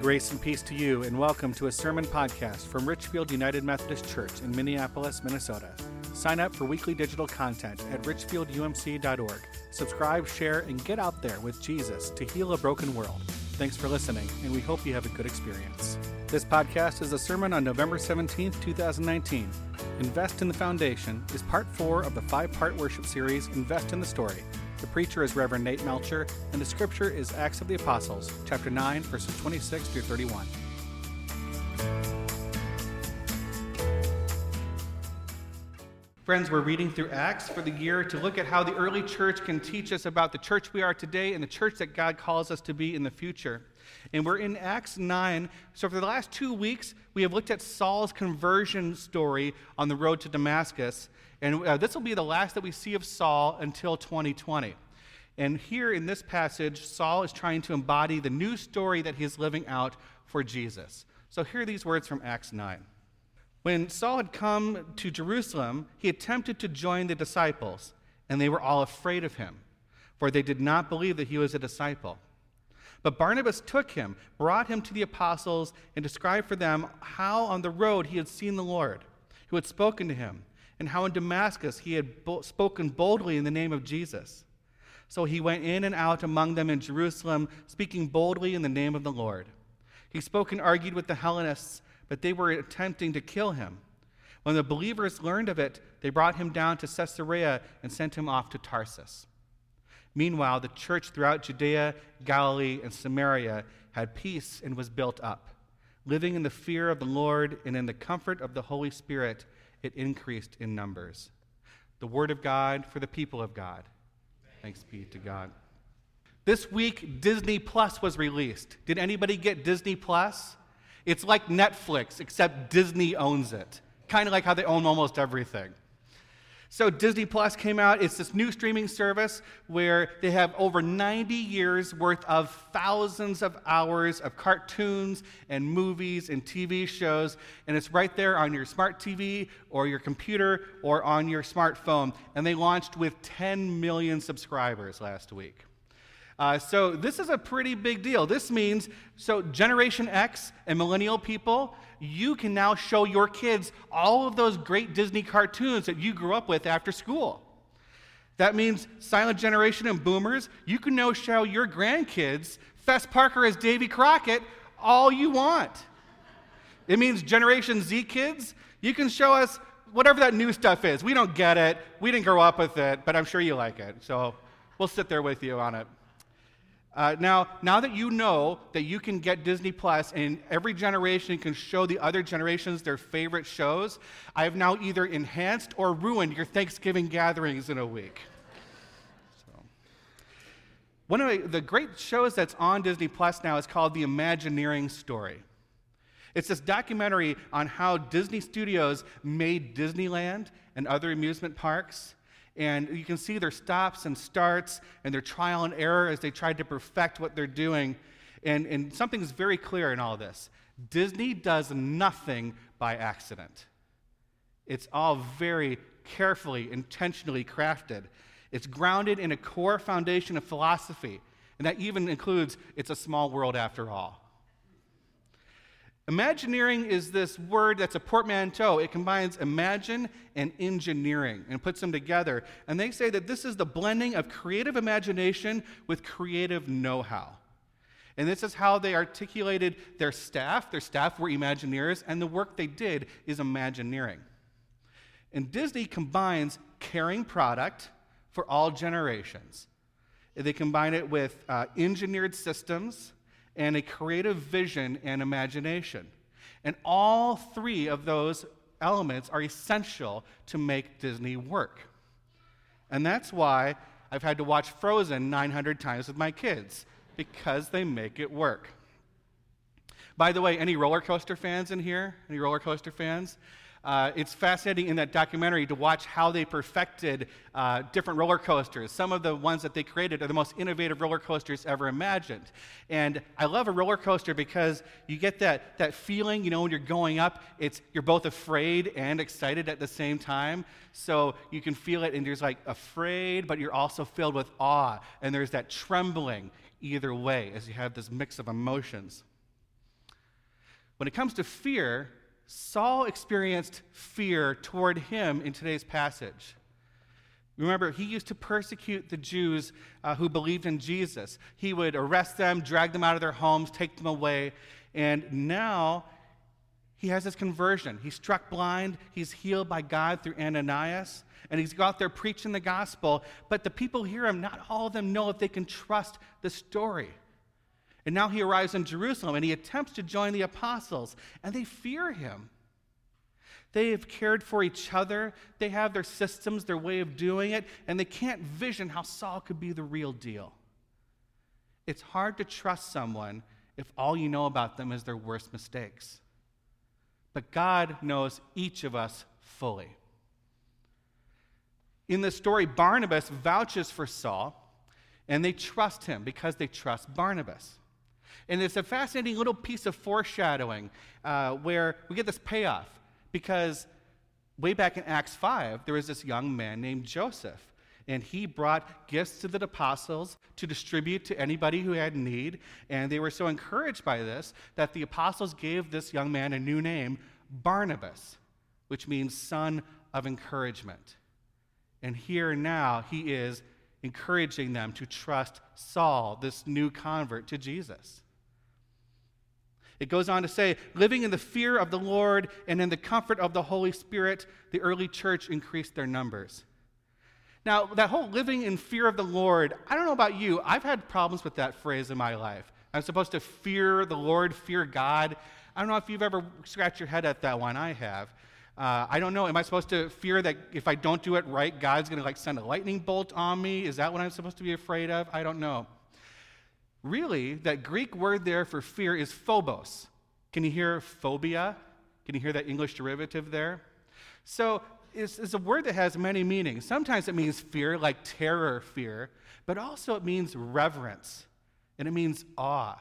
Grace and peace to you, and welcome to a sermon podcast from Richfield United Methodist Church in Minneapolis, Minnesota. Sign up for weekly digital content at richfieldumc.org. Subscribe, share, and get out there with Jesus to heal a broken world. Thanks for listening, and we hope you have a good experience. This podcast is a sermon on November 17th, 2019. Invest in the Foundation is part four of the five part worship series Invest in the Story the preacher is Reverend Nate Melcher, and the scripture is Acts of the Apostles, chapter 9, verses 26 through 31. Friends, we're reading through Acts for the year to look at how the early church can teach us about the church we are today and the church that God calls us to be in the future. And we're in Acts 9. So, for the last two weeks, we have looked at Saul's conversion story on the road to Damascus. And uh, this will be the last that we see of Saul until 2020. And here in this passage, Saul is trying to embody the new story that he is living out for Jesus. So, hear these words from Acts 9. When Saul had come to Jerusalem, he attempted to join the disciples, and they were all afraid of him, for they did not believe that he was a disciple. But Barnabas took him, brought him to the apostles, and described for them how on the road he had seen the Lord, who had spoken to him, and how in Damascus he had bo- spoken boldly in the name of Jesus. So he went in and out among them in Jerusalem, speaking boldly in the name of the Lord. He spoke and argued with the Hellenists, but they were attempting to kill him. When the believers learned of it, they brought him down to Caesarea and sent him off to Tarsus. Meanwhile, the church throughout Judea, Galilee, and Samaria had peace and was built up. Living in the fear of the Lord and in the comfort of the Holy Spirit, it increased in numbers. The word of God for the people of God. Thanks be to God. This week, Disney Plus was released. Did anybody get Disney Plus? It's like Netflix, except Disney owns it. Kind of like how they own almost everything. So, Disney Plus came out. It's this new streaming service where they have over 90 years worth of thousands of hours of cartoons and movies and TV shows. And it's right there on your smart TV or your computer or on your smartphone. And they launched with 10 million subscribers last week. Uh, so this is a pretty big deal. This means, so Generation X and millennial people, you can now show your kids all of those great Disney cartoons that you grew up with after school. That means silent generation and boomers, you can now show your grandkids Fess Parker as Davy Crockett all you want. It means Generation Z kids, you can show us whatever that new stuff is. We don't get it, we didn't grow up with it, but I'm sure you like it. So we'll sit there with you on it. Uh, now, now that you know that you can get Disney Plus and every generation can show the other generations their favorite shows, I have now either enhanced or ruined your Thanksgiving gatherings in a week. So. One of the great shows that's on Disney Plus now is called The Imagineering Story. It's this documentary on how Disney Studios made Disneyland and other amusement parks and you can see their stops and starts and their trial and error as they tried to perfect what they're doing. And, and something's very clear in all this Disney does nothing by accident, it's all very carefully, intentionally crafted. It's grounded in a core foundation of philosophy, and that even includes it's a small world after all. Imagineering is this word that's a portmanteau. It combines imagine and engineering and puts them together. And they say that this is the blending of creative imagination with creative know how. And this is how they articulated their staff. Their staff were Imagineers, and the work they did is Imagineering. And Disney combines caring product for all generations. They combine it with uh, engineered systems and a creative vision and imagination. And all three of those elements are essential to make Disney work. And that's why I've had to watch Frozen 900 times with my kids, because they make it work. By the way, any roller coaster fans in here? Any roller coaster fans? Uh, it's fascinating in that documentary to watch how they perfected uh, different roller coasters. Some of the ones that they created are the most innovative roller coasters ever imagined. And I love a roller coaster because you get that, that feeling, you know, when you're going up, it's, you're both afraid and excited at the same time. So you can feel it, and there's like afraid, but you're also filled with awe. And there's that trembling either way as you have this mix of emotions. When it comes to fear, Saul experienced fear toward him in today's passage. Remember, he used to persecute the Jews uh, who believed in Jesus. He would arrest them, drag them out of their homes, take them away. And now he has his conversion. He's struck blind, he's healed by God through Ananias, and he's out there preaching the gospel. But the people hear him, not all of them know if they can trust the story. And now he arrives in Jerusalem and he attempts to join the apostles, and they fear him. They have cared for each other, they have their systems, their way of doing it, and they can't vision how Saul could be the real deal. It's hard to trust someone if all you know about them is their worst mistakes. But God knows each of us fully. In this story, Barnabas vouches for Saul, and they trust him because they trust Barnabas. And it's a fascinating little piece of foreshadowing uh, where we get this payoff because way back in Acts 5, there was this young man named Joseph. And he brought gifts to the apostles to distribute to anybody who had need. And they were so encouraged by this that the apostles gave this young man a new name, Barnabas, which means son of encouragement. And here now he is encouraging them to trust Saul, this new convert to Jesus. It goes on to say, living in the fear of the Lord and in the comfort of the Holy Spirit, the early church increased their numbers. Now, that whole living in fear of the Lord, I don't know about you, I've had problems with that phrase in my life. I'm supposed to fear the Lord, fear God. I don't know if you've ever scratched your head at that one. I have. Uh, I don't know. Am I supposed to fear that if I don't do it right, God's going to like send a lightning bolt on me? Is that what I'm supposed to be afraid of? I don't know. Really, that Greek word there for fear is phobos. Can you hear phobia? Can you hear that English derivative there? So it's, it's, a word that has many meanings. Sometimes it means fear, like terror fear, but also it means reverence and it means awe.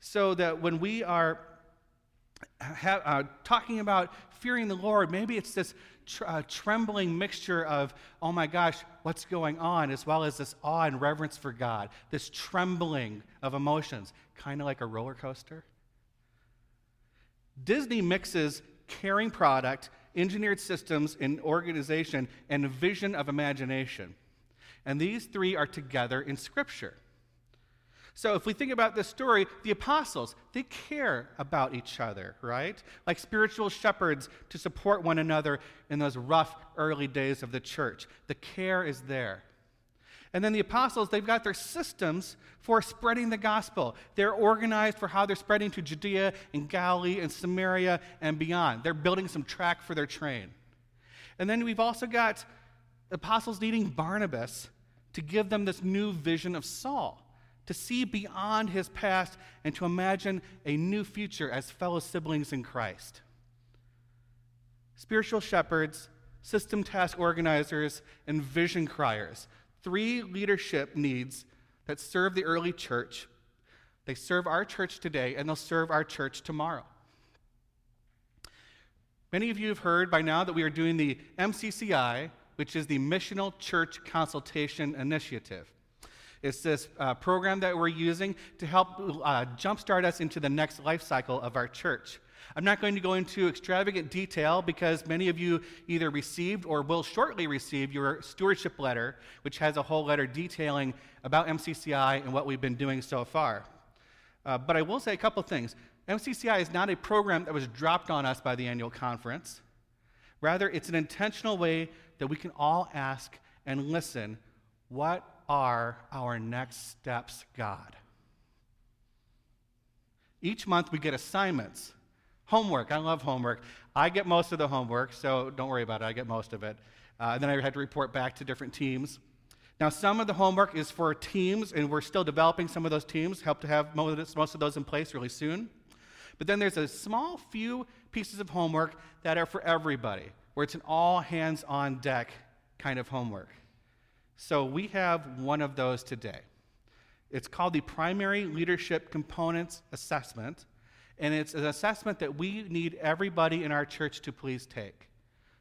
So that when we are uh, talking about fearing the Lord, maybe it's this tr- uh, trembling mixture of, oh my gosh, what's going on, as well as this awe and reverence for God, this trembling of emotions, kind of like a roller coaster. Disney mixes caring product, engineered systems and organization, and vision of imagination. And these three are together in Scripture. So if we think about this story, the apostles, they care about each other, right? Like spiritual shepherds to support one another in those rough early days of the church. The care is there. And then the apostles, they've got their systems for spreading the gospel. They're organized for how they're spreading to Judea and Galilee and Samaria and beyond. They're building some track for their train. And then we've also got apostles needing Barnabas to give them this new vision of Saul to see beyond his past and to imagine a new future as fellow siblings in Christ. Spiritual shepherds, system task organizers, and vision criers three leadership needs that serve the early church. They serve our church today, and they'll serve our church tomorrow. Many of you have heard by now that we are doing the MCCI, which is the Missional Church Consultation Initiative. It's this uh, program that we're using to help uh, jumpstart us into the next life cycle of our church. I'm not going to go into extravagant detail because many of you either received or will shortly receive your stewardship letter, which has a whole letter detailing about MCCI and what we've been doing so far. Uh, but I will say a couple things. MCCI is not a program that was dropped on us by the annual conference. Rather, it's an intentional way that we can all ask and listen what are our next steps, God? Each month we get assignments, homework. I love homework. I get most of the homework, so don't worry about it. I get most of it. Uh, and then I had to report back to different teams. Now, some of the homework is for teams, and we're still developing some of those teams. Hope to have most of those in place really soon. But then there's a small few pieces of homework that are for everybody, where it's an all hands on deck kind of homework. So we have one of those today. It's called the Primary Leadership Components Assessment, and it's an assessment that we need everybody in our church to please take.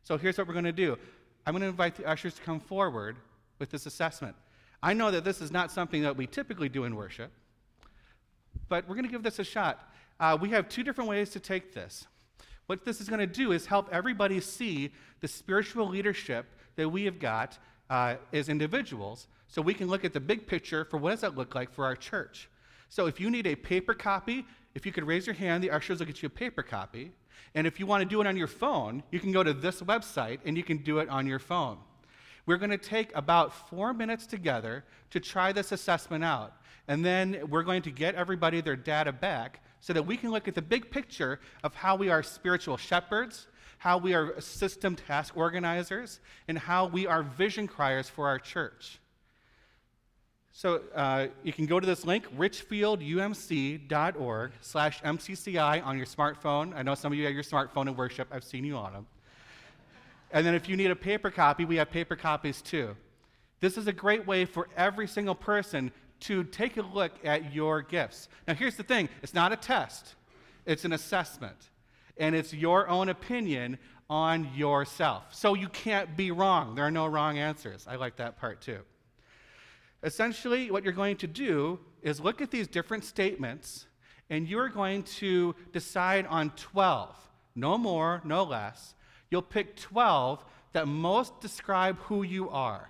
So here's what we're going to do I'm going to invite the ushers to come forward with this assessment. I know that this is not something that we typically do in worship, but we're going to give this a shot. uh, we have two different ways to take this. What this is going to do is help everybody see the spiritual leadership that we have got uh, as individuals so we can look at the big picture for what does that look like for our church. So if you need a paper copy, if you could raise your hand, the ushers will get you a paper copy. And if you want to do it on your phone, you can go to this website and you can do it on your phone. We're going to take about four minutes together to try this assessment out. And then we're going to get everybody their data back so that we can look at the big picture of how we are spiritual shepherds, how we are system task organizers, and how we are vision criers for our church. So uh, you can go to this link, richfieldumc.org slash MCCI on your smartphone. I know some of you have your smartphone in worship. I've seen you on them. And then if you need a paper copy, we have paper copies too. This is a great way for every single person to take a look at your gifts. Now, here's the thing it's not a test, it's an assessment. And it's your own opinion on yourself. So you can't be wrong. There are no wrong answers. I like that part too. Essentially, what you're going to do is look at these different statements, and you're going to decide on 12, no more, no less. You'll pick 12 that most describe who you are.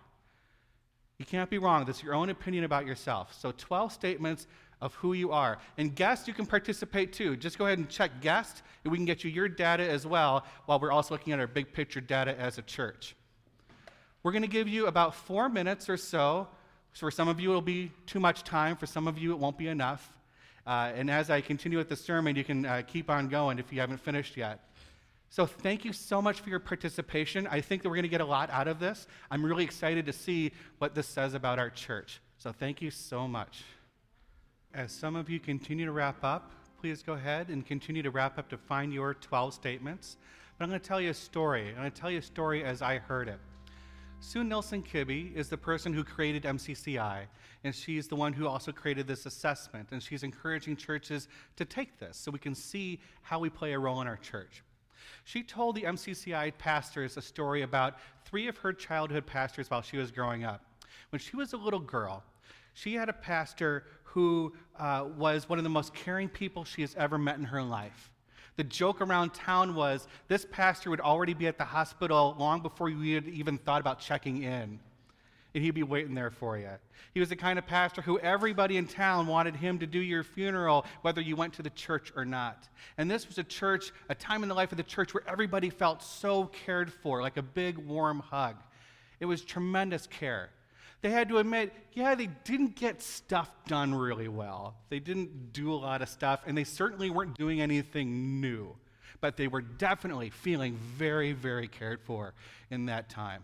You can't be wrong. This is your own opinion about yourself. So 12 statements of who you are. And guest, you can participate too. Just go ahead and check guest, and we can get you your data as well while we're also looking at our big picture data as a church. We're going to give you about four minutes or so. For some of you, it'll be too much time. For some of you, it won't be enough. Uh, and as I continue with the sermon, you can uh, keep on going if you haven't finished yet. So, thank you so much for your participation. I think that we're going to get a lot out of this. I'm really excited to see what this says about our church. So, thank you so much. As some of you continue to wrap up, please go ahead and continue to wrap up to find your 12 statements. But I'm going to tell you a story. I'm going to tell you a story as I heard it. Sue Nilson Kibbey is the person who created MCCI, and she's the one who also created this assessment, and she's encouraging churches to take this so we can see how we play a role in our church. She told the MCCI pastors a story about three of her childhood pastors while she was growing up. When she was a little girl, she had a pastor who uh, was one of the most caring people she has ever met in her life. The joke around town was this pastor would already be at the hospital long before you had even thought about checking in and he'd be waiting there for you. He was the kind of pastor who everybody in town wanted him to do your funeral, whether you went to the church or not. And this was a church, a time in the life of the church where everybody felt so cared for, like a big warm hug. It was tremendous care. They had to admit, yeah, they didn't get stuff done really well. They didn't do a lot of stuff, and they certainly weren't doing anything new. But they were definitely feeling very, very cared for in that time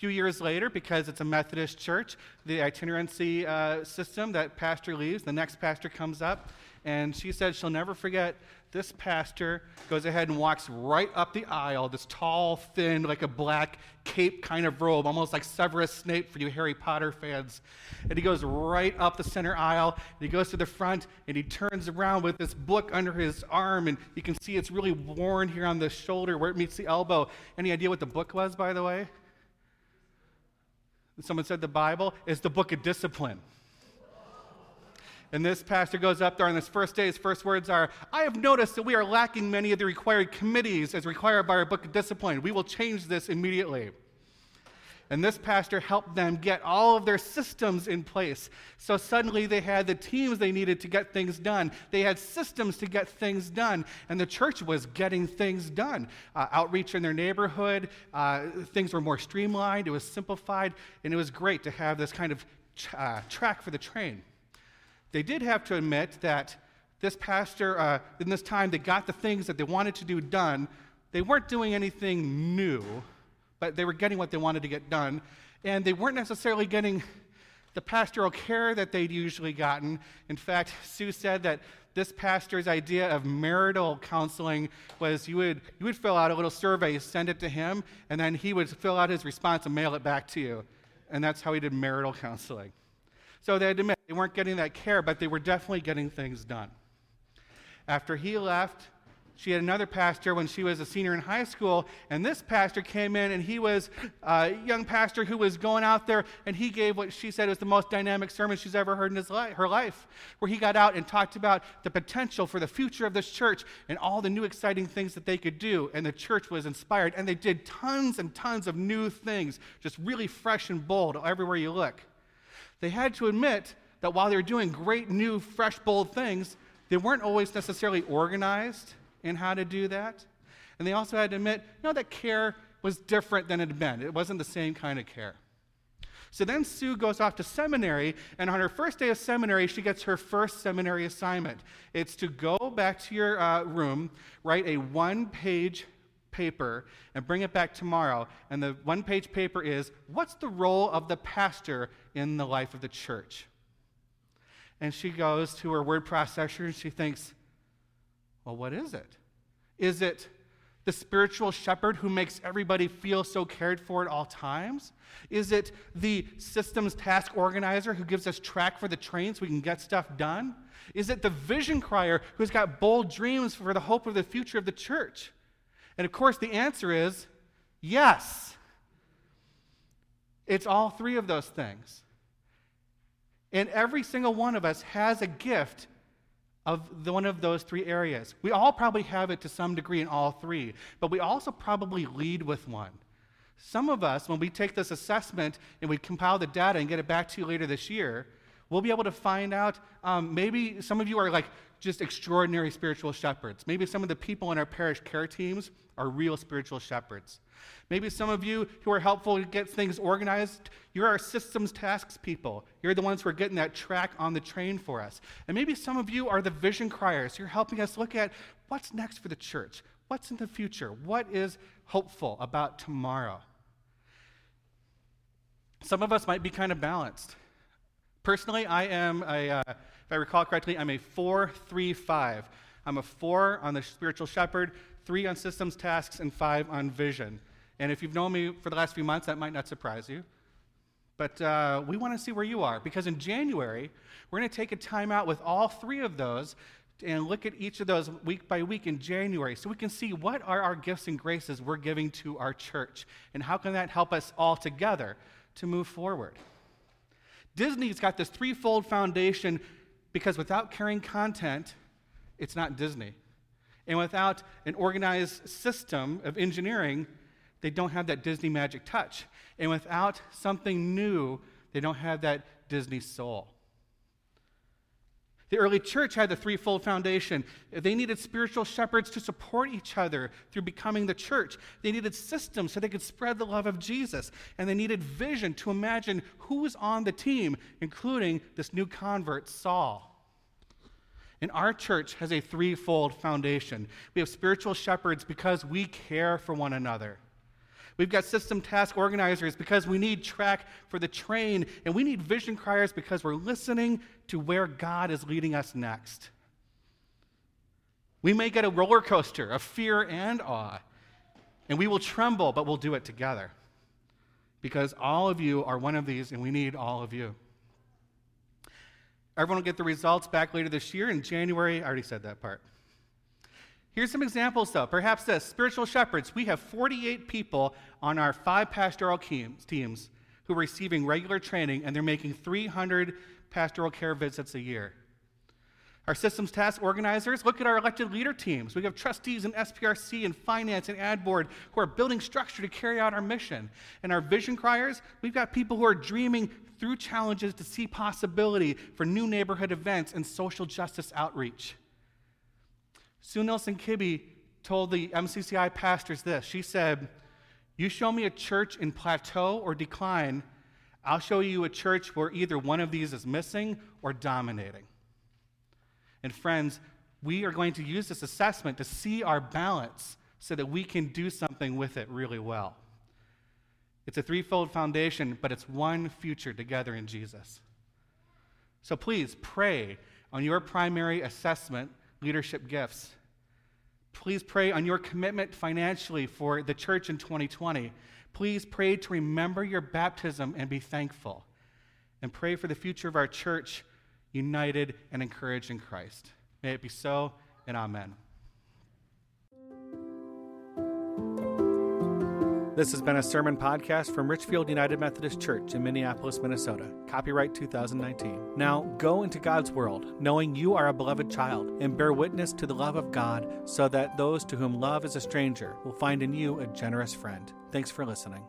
few years later, because it's a Methodist church, the itinerancy uh, system that pastor leaves, the next pastor comes up, and she said she'll never forget this pastor goes ahead and walks right up the aisle, this tall, thin, like a black cape kind of robe, almost like Severus Snape for you Harry Potter fans. And he goes right up the center aisle, and he goes to the front, and he turns around with this book under his arm, and you can see it's really worn here on the shoulder where it meets the elbow. Any idea what the book was, by the way? Someone said the Bible is the book of discipline. And this pastor goes up there on this first day, his first words are, I have noticed that we are lacking many of the required committees as required by our book of discipline. We will change this immediately. And this pastor helped them get all of their systems in place. So suddenly they had the teams they needed to get things done. They had systems to get things done. And the church was getting things done. Uh, outreach in their neighborhood, uh, things were more streamlined, it was simplified, and it was great to have this kind of uh, track for the train. They did have to admit that this pastor, uh, in this time, they got the things that they wanted to do done. They weren't doing anything new but they were getting what they wanted to get done. And they weren't necessarily getting the pastoral care that they'd usually gotten. In fact, Sue said that this pastor's idea of marital counseling was you would, you would fill out a little survey, send it to him, and then he would fill out his response and mail it back to you. And that's how he did marital counseling. So they admit they weren't getting that care, but they were definitely getting things done. After he left, she had another pastor when she was a senior in high school, and this pastor came in and he was a young pastor who was going out there and he gave what she said was the most dynamic sermon she's ever heard in his her life, where he got out and talked about the potential for the future of this church and all the new exciting things that they could do. And the church was inspired, and they did tons and tons of new things, just really fresh and bold everywhere you look. They had to admit that while they were doing great, new, fresh, bold things, they weren't always necessarily organized in how to do that. And they also had to admit, you know, that care was different than it had been. It wasn't the same kind of care. So then Sue goes off to seminary, and on her first day of seminary, she gets her first seminary assignment. It's to go back to your uh, room, write a one page paper, and bring it back tomorrow. And the one page paper is What's the role of the pastor in the life of the church? And she goes to her word processor and she thinks, well, what is it? Is it the spiritual shepherd who makes everybody feel so cared for at all times? Is it the systems task organizer who gives us track for the train so we can get stuff done? Is it the vision crier who's got bold dreams for the hope of the future of the church? And of course, the answer is yes. It's all three of those things. And every single one of us has a gift of the, one of those three areas. We all probably have it to some degree in all three, but we also probably lead with one. Some of us, when we take this assessment and we compile the data and get it back to you later this year, we'll be able to find out um, maybe some of you are like just extraordinary spiritual shepherds. Maybe some of the people in our parish care teams are real spiritual shepherds. Maybe some of you who are helpful to get things organized, you're our systems tasks people. You're the ones who are getting that track on the train for us. And maybe some of you are the vision criers. You're helping us look at what's next for the church, what's in the future, what is hopeful about tomorrow. Some of us might be kind of balanced. Personally, I am a, uh, if I recall correctly, I'm a four, three, five. I'm a four on the spiritual shepherd, three on systems tasks, and five on vision. And if you've known me for the last few months, that might not surprise you. But uh, we want to see where you are because in January, we're going to take a time out with all three of those and look at each of those week by week in January so we can see what are our gifts and graces we're giving to our church and how can that help us all together to move forward. Disney's got this threefold foundation because without carrying content, it's not Disney. And without an organized system of engineering, they don't have that Disney magic touch. And without something new, they don't have that Disney soul. The early church had the threefold foundation. They needed spiritual shepherds to support each other through becoming the church. They needed systems so they could spread the love of Jesus. And they needed vision to imagine who was on the team, including this new convert, Saul. And our church has a threefold foundation. We have spiritual shepherds because we care for one another. We've got system task organizers because we need track for the train, and we need vision criers because we're listening to where God is leading us next. We may get a roller coaster of fear and awe, and we will tremble, but we'll do it together because all of you are one of these, and we need all of you. Everyone will get the results back later this year in January. I already said that part. Here's some examples, though. Perhaps this spiritual shepherds. We have 48 people on our five pastoral teams who are receiving regular training, and they're making 300 pastoral care visits a year. Our systems task organizers, look at our elected leader teams. We have trustees in SPRC and finance and ad board who are building structure to carry out our mission. And our vision criers, we've got people who are dreaming through challenges to see possibility for new neighborhood events and social justice outreach. Sue Nilson Kibbey told the MCCI pastors this. She said, You show me a church in plateau or decline, I'll show you a church where either one of these is missing or dominating. And friends, we are going to use this assessment to see our balance so that we can do something with it really well. It's a threefold foundation, but it's one future together in Jesus. So please pray on your primary assessment leadership gifts. Please pray on your commitment financially for the church in 2020. Please pray to remember your baptism and be thankful. And pray for the future of our church, united and encouraged in Christ. May it be so, and amen. This has been a sermon podcast from Richfield United Methodist Church in Minneapolis, Minnesota. Copyright 2019. Now go into God's world, knowing you are a beloved child, and bear witness to the love of God, so that those to whom love is a stranger will find in you a generous friend. Thanks for listening.